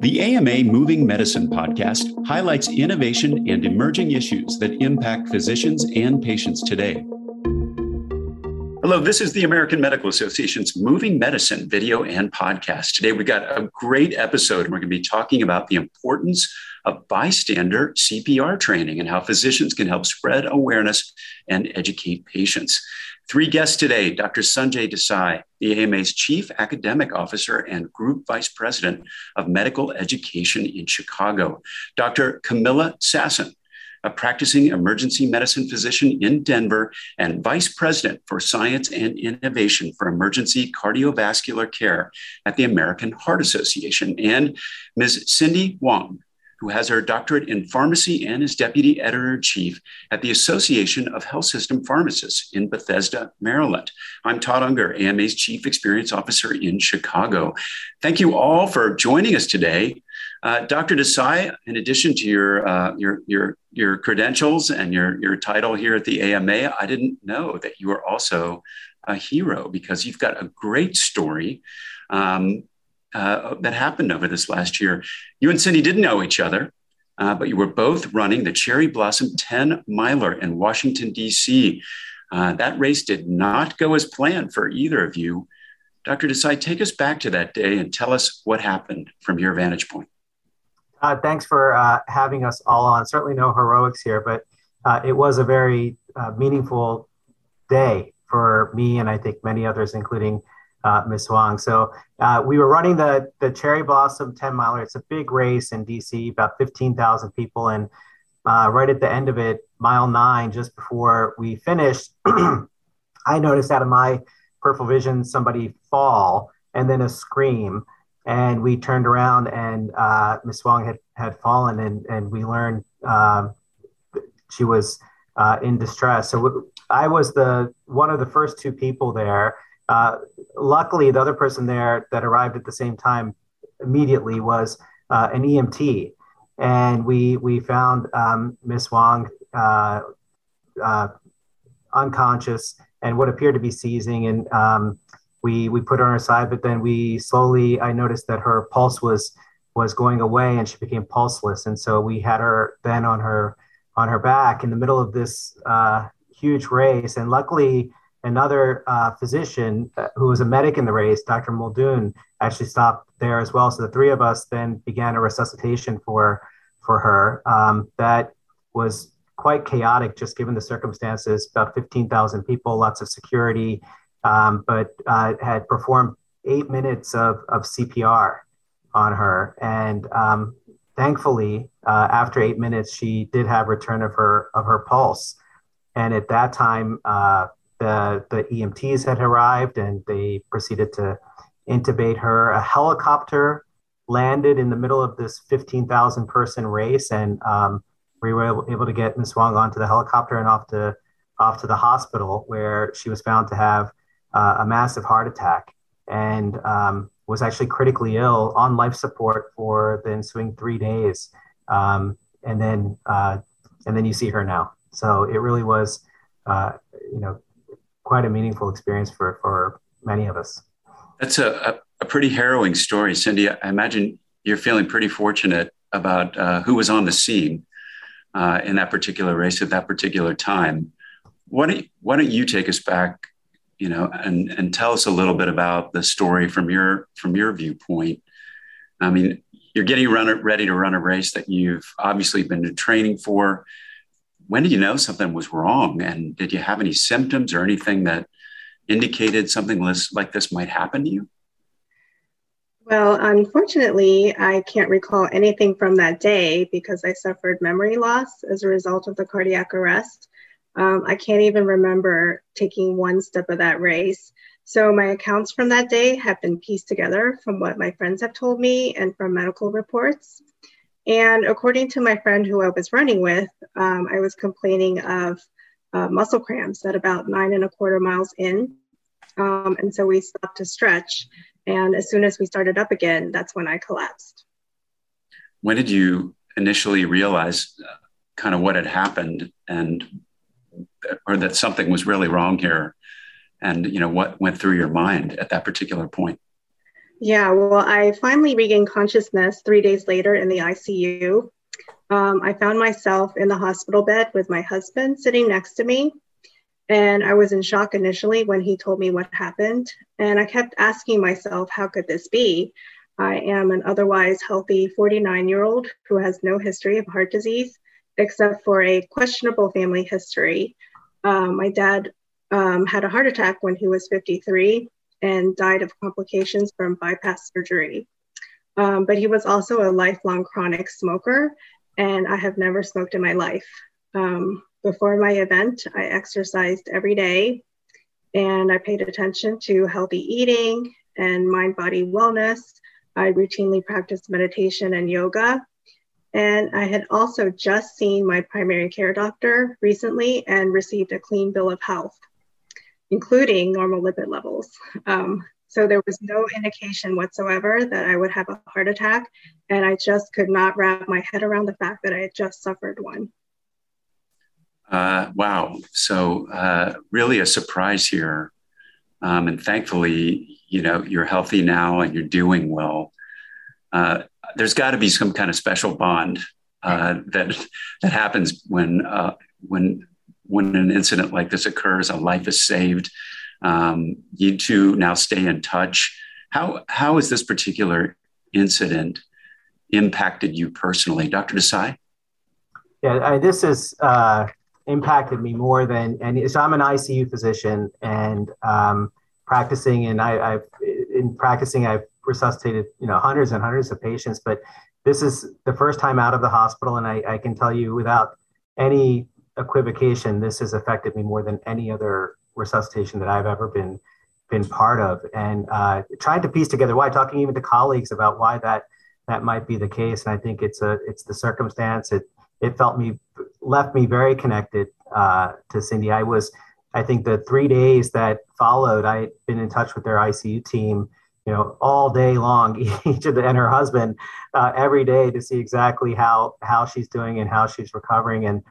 The AMA Moving Medicine podcast highlights innovation and emerging issues that impact physicians and patients today. Hello, this is the American Medical Association's Moving Medicine video and podcast. Today, we've got a great episode, and we're going to be talking about the importance of bystander CPR training and how physicians can help spread awareness and educate patients. Three guests today Dr. Sanjay Desai, the AMA's Chief Academic Officer and Group Vice President of Medical Education in Chicago, Dr. Comilla Sasson, a practicing emergency medicine physician in Denver and Vice President for Science and Innovation for Emergency Cardiovascular Care at the American Heart Association, and Ms. Cindy Wang, who has her doctorate in pharmacy and is deputy editor in chief at the Association of Health System Pharmacists in Bethesda, Maryland. I'm Todd Unger, AMA's chief experience officer in Chicago. Thank you all for joining us today. Uh, Dr. Desai, in addition to your, uh, your, your, your credentials and your, your title here at the AMA, I didn't know that you are also a hero because you've got a great story. Um, uh, that happened over this last year. You and Cindy didn't know each other, uh, but you were both running the Cherry Blossom 10 miler in Washington, D.C. Uh, that race did not go as planned for either of you. Dr. Desai, take us back to that day and tell us what happened from your vantage point. Uh, thanks for uh, having us all on. Certainly no heroics here, but uh, it was a very meaningful day for me and I think many others, including uh, Miss Wang. So uh, we were running the the Cherry Blossom 10 miler. It's a big race in DC, about 15,000 people. And uh, right at the end of it, mile nine, just before we finished, I noticed out of my peripheral vision somebody fall and then a scream. And we turned around and uh, Miss Wang had, had fallen and, and we learned um, she was uh, in distress. So I was the one of the first two people there uh, luckily, the other person there that arrived at the same time immediately was uh, an EMT, and we we found um, Miss Wang uh, uh, unconscious and what appeared to be seizing, and um, we we put her on her side. But then we slowly, I noticed that her pulse was was going away, and she became pulseless, and so we had her then on her on her back in the middle of this uh, huge race, and luckily another uh, physician uh, who was a medic in the race, Dr. Muldoon, actually stopped there as well. So the three of us then began a resuscitation for for her. Um, that was quite chaotic, just given the circumstances. About fifteen thousand people, lots of security, um, but uh, had performed eight minutes of of CPR on her, and um, thankfully, uh, after eight minutes, she did have return of her of her pulse. And at that time, uh, the, the EMTs had arrived and they proceeded to intubate her. A helicopter landed in the middle of this 15,000 person race, and um, we were able, able to get Ms. Wang onto the helicopter and off to off to the hospital where she was found to have uh, a massive heart attack and um, was actually critically ill on life support for the ensuing three days. Um, and then uh, and then you see her now. So it really was, uh, you know, quite a meaningful experience for for many of us. That's a, a, pretty harrowing story, Cindy. I imagine you're feeling pretty fortunate about uh, who was on the scene uh, in that particular race at that particular time. Why don't, why don't you take us back, you know, and, and tell us a little bit about the story from your from your viewpoint. I mean, you're getting run, ready to run a race that you've obviously been training for when did you know something was wrong? And did you have any symptoms or anything that indicated something like this might happen to you? Well, unfortunately, I can't recall anything from that day because I suffered memory loss as a result of the cardiac arrest. Um, I can't even remember taking one step of that race. So my accounts from that day have been pieced together from what my friends have told me and from medical reports. And according to my friend who I was running with, um, I was complaining of uh, muscle cramps at about nine and a quarter miles in. Um, and so we stopped to stretch. And as soon as we started up again, that's when I collapsed. When did you initially realize uh, kind of what had happened and or that something was really wrong here and you know what went through your mind at that particular point Yeah, well, I finally regained consciousness three days later in the ICU. Um, I found myself in the hospital bed with my husband sitting next to me. And I was in shock initially when he told me what happened. And I kept asking myself, how could this be? I am an otherwise healthy 49 year old who has no history of heart disease, except for a questionable family history. Um, my dad um, had a heart attack when he was 53 and died of complications from bypass surgery. Um, but he was also a lifelong chronic smoker, and I have never smoked in my life. Um, before my event, I exercised every day and I paid attention to healthy eating and mind body wellness. I routinely practiced meditation and yoga. And I had also just seen my primary care doctor recently and received a clean bill of health, including normal lipid levels. Um, so there was no indication whatsoever that I would have a heart attack. And I just could not wrap my head around the fact that I had just suffered one. Uh, wow. So, uh, really a surprise here. Um, and thankfully, you know, you're healthy now and you're doing well. Uh, there's got to be some kind of special bond uh, that that happens when uh, when when an incident like this occurs. A life is saved. Um, you two now stay in touch. How how has this particular incident impacted you personally, Dr. Desai? Yeah, I, this has uh, impacted me more than and so I'm an ICU physician and um, practicing and I, I've in practicing I've resuscitated you know hundreds and hundreds of patients but this is the first time out of the hospital and I, I can tell you without any equivocation this has affected me more than any other resuscitation that I've ever been been part of and uh, trying to piece together why talking even to colleagues about why that that might be the case and I think it's a it's the circumstance it it felt me left me very connected uh, to Cindy. I was, I think, the three days that followed, I had been in touch with their ICU team, you know, all day long, each of the and her husband, uh, every day to see exactly how how she's doing and how she's recovering. And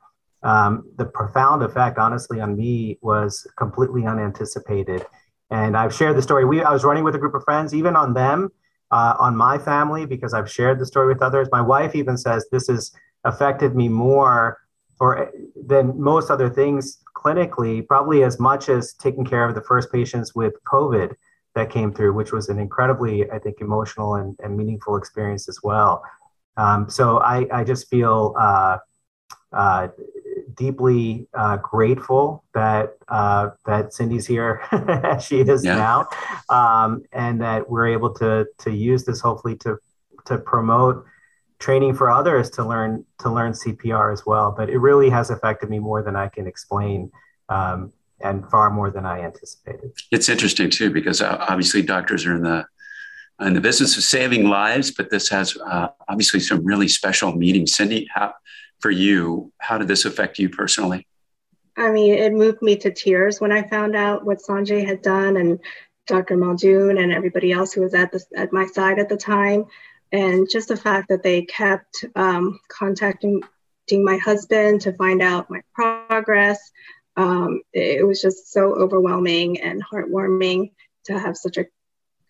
um, the profound effect, honestly, on me was completely unanticipated. And I've shared the story. We I was running with a group of friends, even on them. Uh, on my family because I've shared the story with others. My wife even says this has affected me more or than most other things clinically, probably as much as taking care of the first patients with COVID that came through, which was an incredibly, I think, emotional and, and meaningful experience as well. Um, so I, I just feel uh, uh, deeply uh, grateful that uh, that Cindy's here as she is yeah. now, um, and that we're able to to use this hopefully to to promote training for others to learn to learn CPR as well. But it really has affected me more than I can explain, um, and far more than I anticipated. It's interesting too because uh, obviously doctors are in the in the business of saving lives, but this has uh, obviously some really special meaning. Cindy, how, for you, how did this affect you personally? I mean, it moved me to tears when I found out what Sanjay had done and Dr. Muldoon and everybody else who was at the, at my side at the time and just the fact that they kept um, contacting my husband to find out my progress um, it was just so overwhelming and heartwarming to have such a,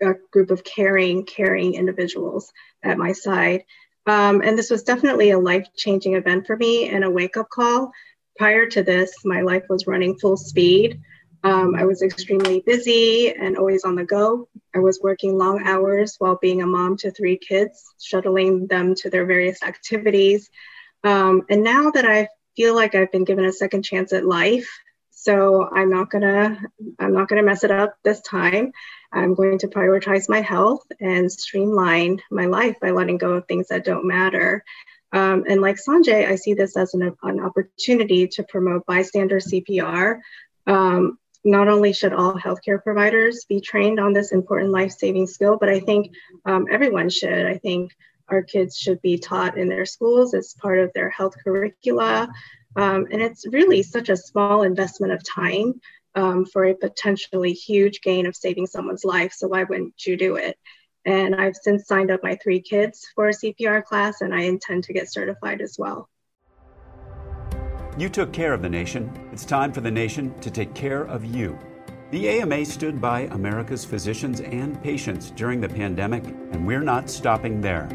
a group of caring caring individuals at my side um, and this was definitely a life-changing event for me and a wake-up call prior to this my life was running full speed um, I was extremely busy and always on the go. I was working long hours while being a mom to three kids, shuttling them to their various activities. Um, and now that I feel like I've been given a second chance at life, so I'm not gonna I'm not gonna mess it up this time. I'm going to prioritize my health and streamline my life by letting go of things that don't matter. Um, and like Sanjay, I see this as an, an opportunity to promote bystander CPR um, not only should all healthcare providers be trained on this important life-saving skill, but I think um, everyone should. I think our kids should be taught in their schools as part of their health curricula. Um, and it's really such a small investment of time um, for a potentially huge gain of saving someone's life. So why wouldn't you do it? And I've since signed up my three kids for a CPR class, and I intend to get certified as well. You took care of the nation. It's time for the nation to take care of you. The AMA stood by America's physicians and patients during the pandemic, and we're not stopping there.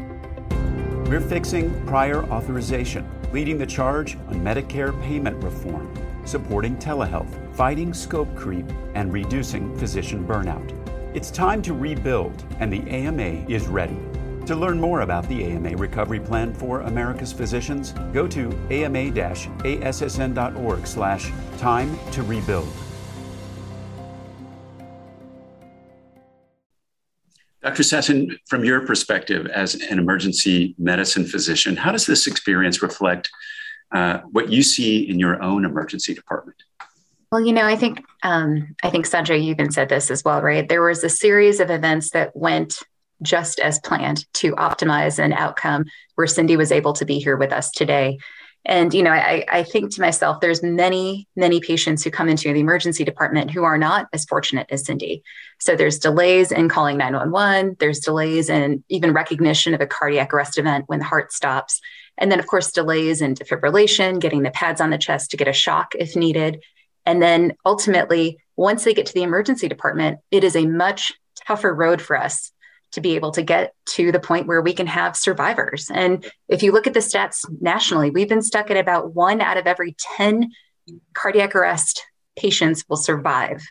We're fixing prior authorization, leading the charge on Medicare payment reform, supporting telehealth, fighting scope creep, and reducing physician burnout. It's time to rebuild, and the AMA is ready. To learn more about the AMA Recovery Plan for America's Physicians, go to ama-assn.org slash time to rebuild. Dr. Sasson, from your perspective as an emergency medicine physician, how does this experience reflect uh, what you see in your own emergency department? Well, you know, I think um, I think Sanjay, you even said this as well, right? There was a series of events that went just as planned to optimize an outcome where Cindy was able to be here with us today. And you know, I, I think to myself, there's many, many patients who come into the emergency department who are not as fortunate as Cindy. So there's delays in calling 911. There's delays in even recognition of a cardiac arrest event when the heart stops, and then of course delays in defibrillation, getting the pads on the chest to get a shock if needed, and then ultimately, once they get to the emergency department, it is a much tougher road for us to be able to get to the point where we can have survivors. And if you look at the stats nationally, we've been stuck at about one out of every 10 cardiac arrest patients will survive.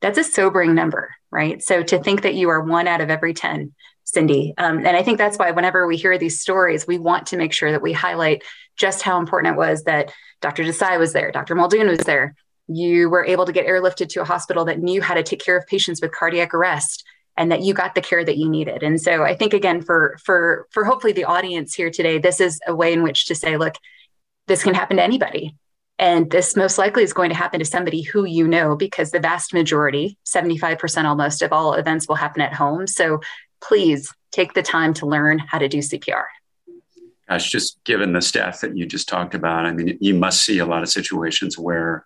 That's a sobering number, right? So to think that you are one out of every 10, Cindy. Um, and I think that's why whenever we hear these stories, we want to make sure that we highlight just how important it was that Dr. Desai was there, Dr. Muldoon was there. You were able to get airlifted to a hospital that knew how to take care of patients with cardiac arrest and that you got the care that you needed. And so I think again for for for hopefully the audience here today, this is a way in which to say, look, this can happen to anybody. And this most likely is going to happen to somebody who you know, because the vast majority, 75% almost of all events will happen at home. So please take the time to learn how to do CPR. Gosh, just given the stats that you just talked about, I mean, you must see a lot of situations where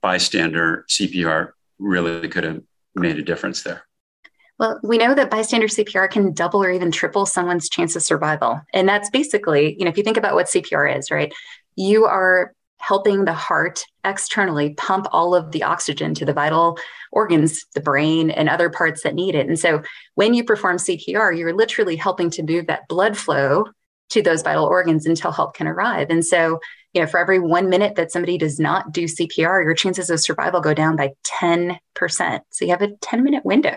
bystander CPR really could have made a difference there. Well, we know that bystander CPR can double or even triple someone's chance of survival. And that's basically, you know, if you think about what CPR is, right? You are helping the heart externally pump all of the oxygen to the vital organs, the brain, and other parts that need it. And so when you perform CPR, you're literally helping to move that blood flow to those vital organs until help can arrive. And so, you know, for every one minute that somebody does not do CPR, your chances of survival go down by 10%. So you have a 10 minute window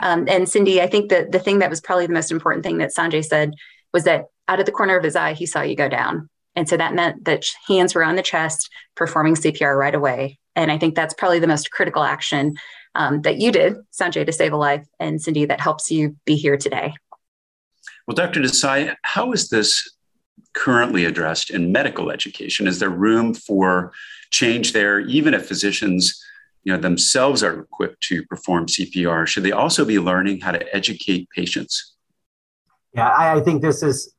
um, and Cindy, I think that the thing that was probably the most important thing that Sanjay said was that out of the corner of his eye, he saw you go down. And so that meant that hands were on the chest, performing CPR right away. And I think that's probably the most critical action um, that you did, Sanjay, to save a life, and Cindy, that helps you be here today. Well, Dr. Desai, how is this currently addressed in medical education? Is there room for change there, even if physicians you know, themselves are equipped to perform CPR, should they also be learning how to educate patients? Yeah, I, I think this is,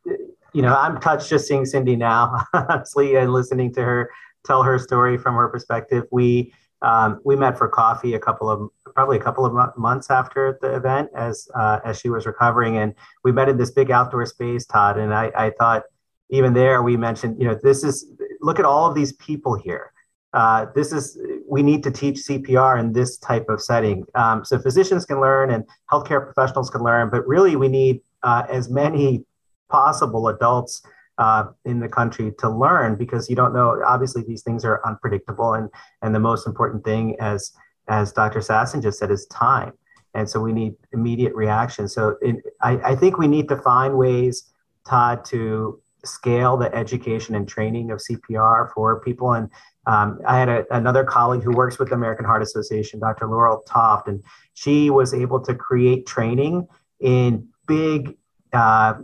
you know, I'm touched just seeing Cindy now, honestly, and listening to her tell her story from her perspective. We um, we met for coffee a couple of probably a couple of months after the event as uh, as she was recovering, and we met in this big outdoor space, Todd. And I, I thought even there we mentioned, you know, this is look at all of these people here uh, this is we need to teach CPR in this type of setting. Um, so physicians can learn and healthcare professionals can learn, but really we need uh, as many possible adults uh, in the country to learn because you don't know. Obviously, these things are unpredictable, and and the most important thing, as as Dr. Sasson just said, is time. And so we need immediate reaction. So I, I think we need to find ways, Todd, to scale the education and training of CPR for people. And um, I had a, another colleague who works with the American Heart Association, Dr. Lorrel Toft, and she was able to create training in big, uh,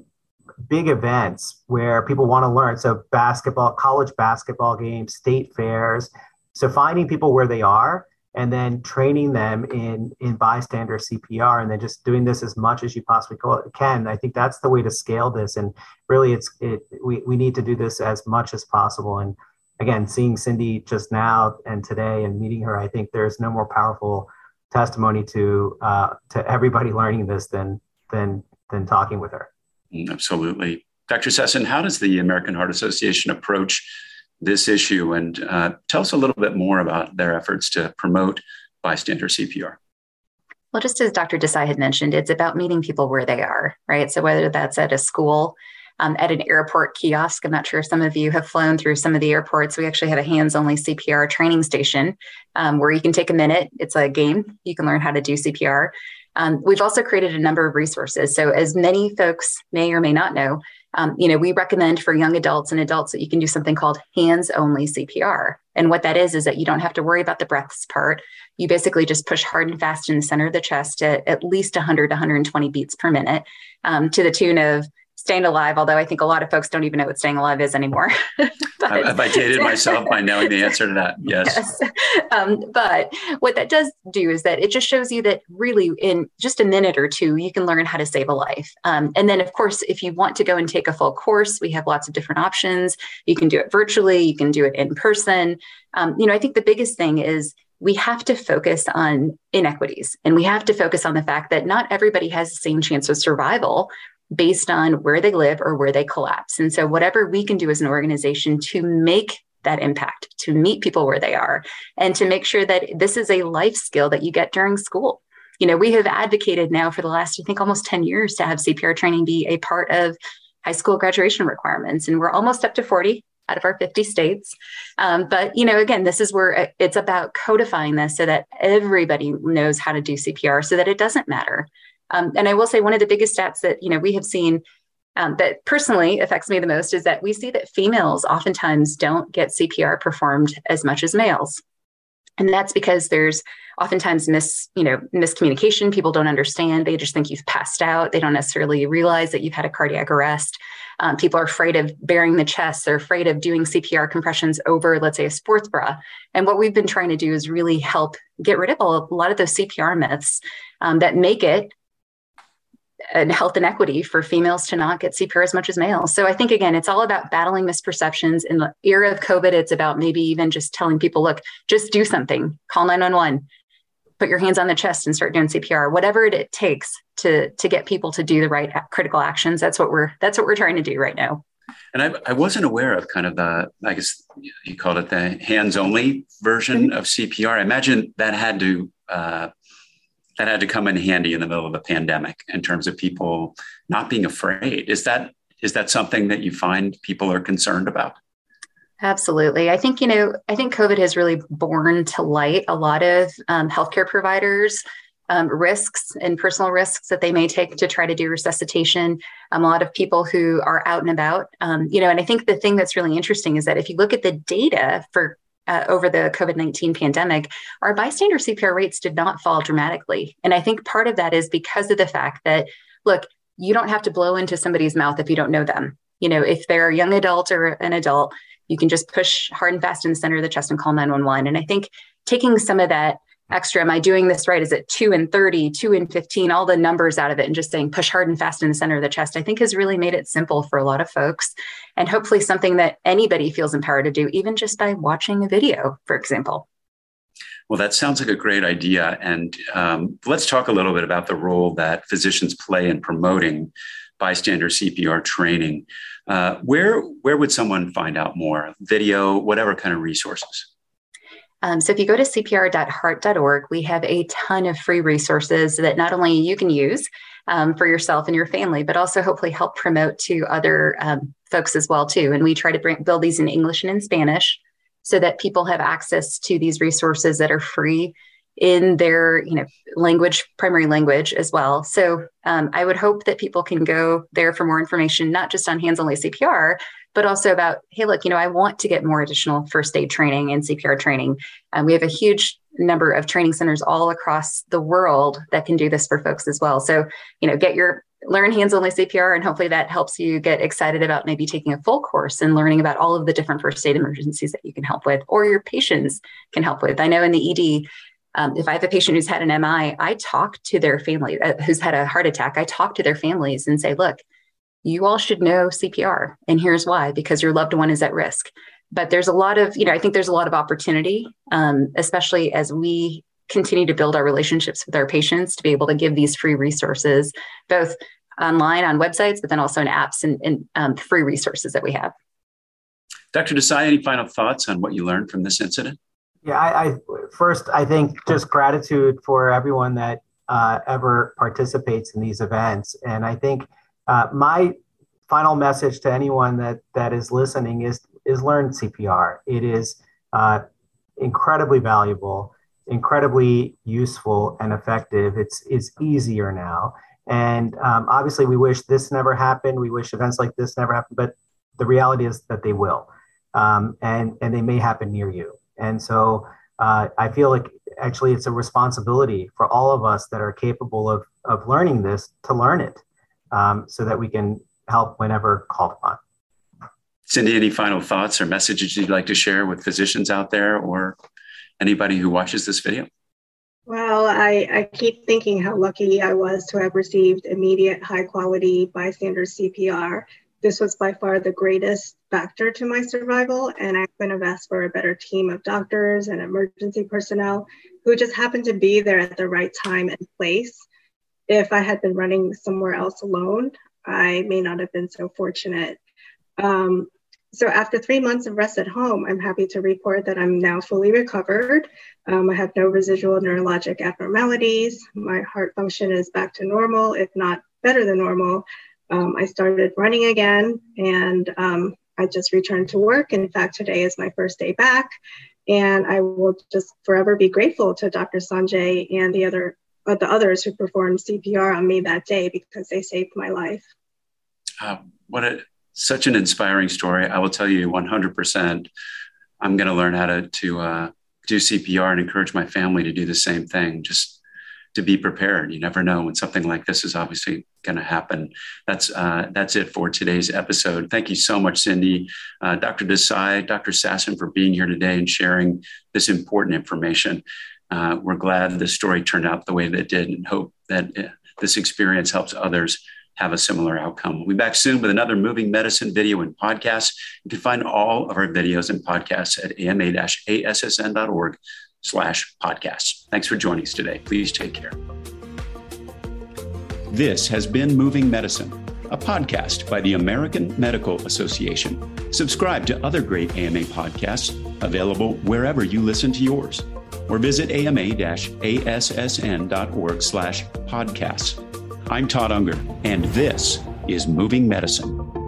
big events where people want to learn. So basketball, college basketball games, state fairs. So finding people where they are and then training them in in bystander CPR, and then just doing this as much as you possibly can. I think that's the way to scale this. And really, it's it we we need to do this as much as possible. And again, seeing Cindy just now and today and meeting her, I think there's no more powerful testimony to uh, to everybody learning this than than than talking with her. Absolutely, Dr. Sasson. How does the American Heart Association approach? This issue and uh, tell us a little bit more about their efforts to promote bystander CPR? Well, just as Dr. Desai had mentioned, it's about meeting people where they are, right? So whether that's at a school, um, at an airport kiosk. I'm not sure if some of you have flown through some of the airports. We actually have a hands only CPR training station um, where you can take a minute. It's a game. You can learn how to do CPR. Um, we've also created a number of resources. So, as many folks may or may not know, um, you know, we recommend for young adults and adults that you can do something called hands-only CPR. And what that is is that you don't have to worry about the breaths part. You basically just push hard and fast in the center of the chest at at least 100 120 beats per minute, um, to the tune of staying alive, although I think a lot of folks don't even know what staying alive is anymore. but, Have I dated myself by knowing the answer to that? Yes. yes. Um, but what that does do is that it just shows you that really in just a minute or two, you can learn how to save a life. Um, and then, of course, if you want to go and take a full course, we have lots of different options. You can do it virtually, you can do it in person. Um, you know, I think the biggest thing is we have to focus on inequities and we have to focus on the fact that not everybody has the same chance of survival based on where they live or where they collapse. And so, whatever we can do as an organization to make that impact, to meet people where they are, and to make sure that this is a life skill that you get during school. You know, we have advocated now for the last, I think, almost 10 years to have CPR training be a part of high school graduation requirements. And we're almost up to 40 out of our 50 states. Um, but, you know, again, this is where it's about codifying this so that everybody knows how to do CPR so that it doesn't matter um, and I will say one of the biggest stats that you know we have seen um, that personally affects me the most is that we see that females oftentimes don't get CPR performed as much as males. And that's because there's oftentimes mis, you know, miscommunication. People don't understand. They just think you've passed out. They don't necessarily realize that you've had a cardiac arrest. Um, people are afraid of bearing the chest. They're afraid of doing CPR compressions over, let's say, a sports bra. And what we've been trying to do is really help get rid of a lot of those CPR myths um, that make it and health inequity for females to not get CPR as much as males. So I think again, it's all about battling misperceptions. In the era of COVID, it's about maybe even just telling people, look, just do something, call 911, put your hands on the chest and start doing CPR, whatever it takes to to get people to do the right critical actions. That's what we're that's what we're trying to do right now. And I, I wasn't aware of kind of the, I guess you called it the hands only version mm-hmm. of CPR. I imagine that had to uh, that had to come in handy in the middle of a pandemic in terms of people not being afraid. Is that is that something that you find people are concerned about? Absolutely. I think, you know, I think COVID has really borne to light a lot of um, healthcare providers. Um, risks and personal risks that they may take to try to do resuscitation. Um, a lot of people who are out and about, um, you know, and I think the thing that's really interesting is that if you look at the data for uh, over the COVID 19 pandemic, our bystander CPR rates did not fall dramatically. And I think part of that is because of the fact that, look, you don't have to blow into somebody's mouth if you don't know them. You know, if they're a young adult or an adult, you can just push hard and fast in the center of the chest and call 911. And I think taking some of that extra am i doing this right is it 2 and 30 2 and 15 all the numbers out of it and just saying push hard and fast in the center of the chest i think has really made it simple for a lot of folks and hopefully something that anybody feels empowered to do even just by watching a video for example well, that sounds like a great idea. And um, let's talk a little bit about the role that physicians play in promoting bystander CPR training. Uh, where where would someone find out more? Video, whatever kind of resources. Um, so if you go to cpr.heart.org, we have a ton of free resources that not only you can use um, for yourself and your family, but also hopefully help promote to other um, folks as well too. And we try to bring, build these in English and in Spanish so that people have access to these resources that are free in their you know language primary language as well so um, i would hope that people can go there for more information not just on hands only cpr but also about, hey, look, you know, I want to get more additional first aid training and CPR training. Um, we have a huge number of training centers all across the world that can do this for folks as well. So, you know, get your learn hands only CPR, and hopefully that helps you get excited about maybe taking a full course and learning about all of the different first aid emergencies that you can help with or your patients can help with. I know in the ED, um, if I have a patient who's had an MI, I talk to their family, uh, who's had a heart attack, I talk to their families and say, look, you all should know CPR. And here's why because your loved one is at risk. But there's a lot of, you know, I think there's a lot of opportunity, um, especially as we continue to build our relationships with our patients to be able to give these free resources, both online on websites, but then also in apps and, and um, free resources that we have. Dr. Desai, any final thoughts on what you learned from this incident? Yeah, I, I first I think just gratitude for everyone that uh, ever participates in these events, and I think uh, my final message to anyone that that is listening is is learn CPR. It is uh, incredibly valuable, incredibly useful and effective. It's it's easier now, and um, obviously we wish this never happened. We wish events like this never happened, but the reality is that they will, um, and and they may happen near you. And so uh, I feel like actually it's a responsibility for all of us that are capable of of learning this to learn it, um, so that we can help whenever called upon. Cindy, any final thoughts or messages you'd like to share with physicians out there or anybody who watches this video? Well, I, I keep thinking how lucky I was to have received immediate high quality bystander CPR. This was by far the greatest factor to my survival, and I couldn't have asked for a better team of doctors and emergency personnel who just happened to be there at the right time and place. If I had been running somewhere else alone, I may not have been so fortunate. Um, so after three months of rest at home, I'm happy to report that I'm now fully recovered. Um, I have no residual neurologic abnormalities. My heart function is back to normal, if not better than normal. Um, I started running again and um, I just returned to work. In fact, today is my first day back. And I will just forever be grateful to Dr. Sanjay and the other uh, the others who performed CPR on me that day because they saved my life. Uh, what a such an inspiring story. I will tell you 100%. I'm going to learn how to, to uh, do CPR and encourage my family to do the same thing. Just to be prepared. You never know when something like this is obviously going to happen. That's uh, that's it for today's episode. Thank you so much, Cindy, uh, Dr. Desai, Dr. Sasson, for being here today and sharing this important information. Uh, we're glad the story turned out the way that it did, and hope that uh, this experience helps others have a similar outcome. We'll be back soon with another moving medicine video and podcast. You can find all of our videos and podcasts at ama-assn.org slash podcasts. Thanks for joining us today. Please take care. This has been Moving Medicine, a podcast by the American Medical Association. Subscribe to other great AMA podcasts available wherever you listen to yours or visit ama-assn.org slash podcasts. I'm Todd Unger, and this is Moving Medicine.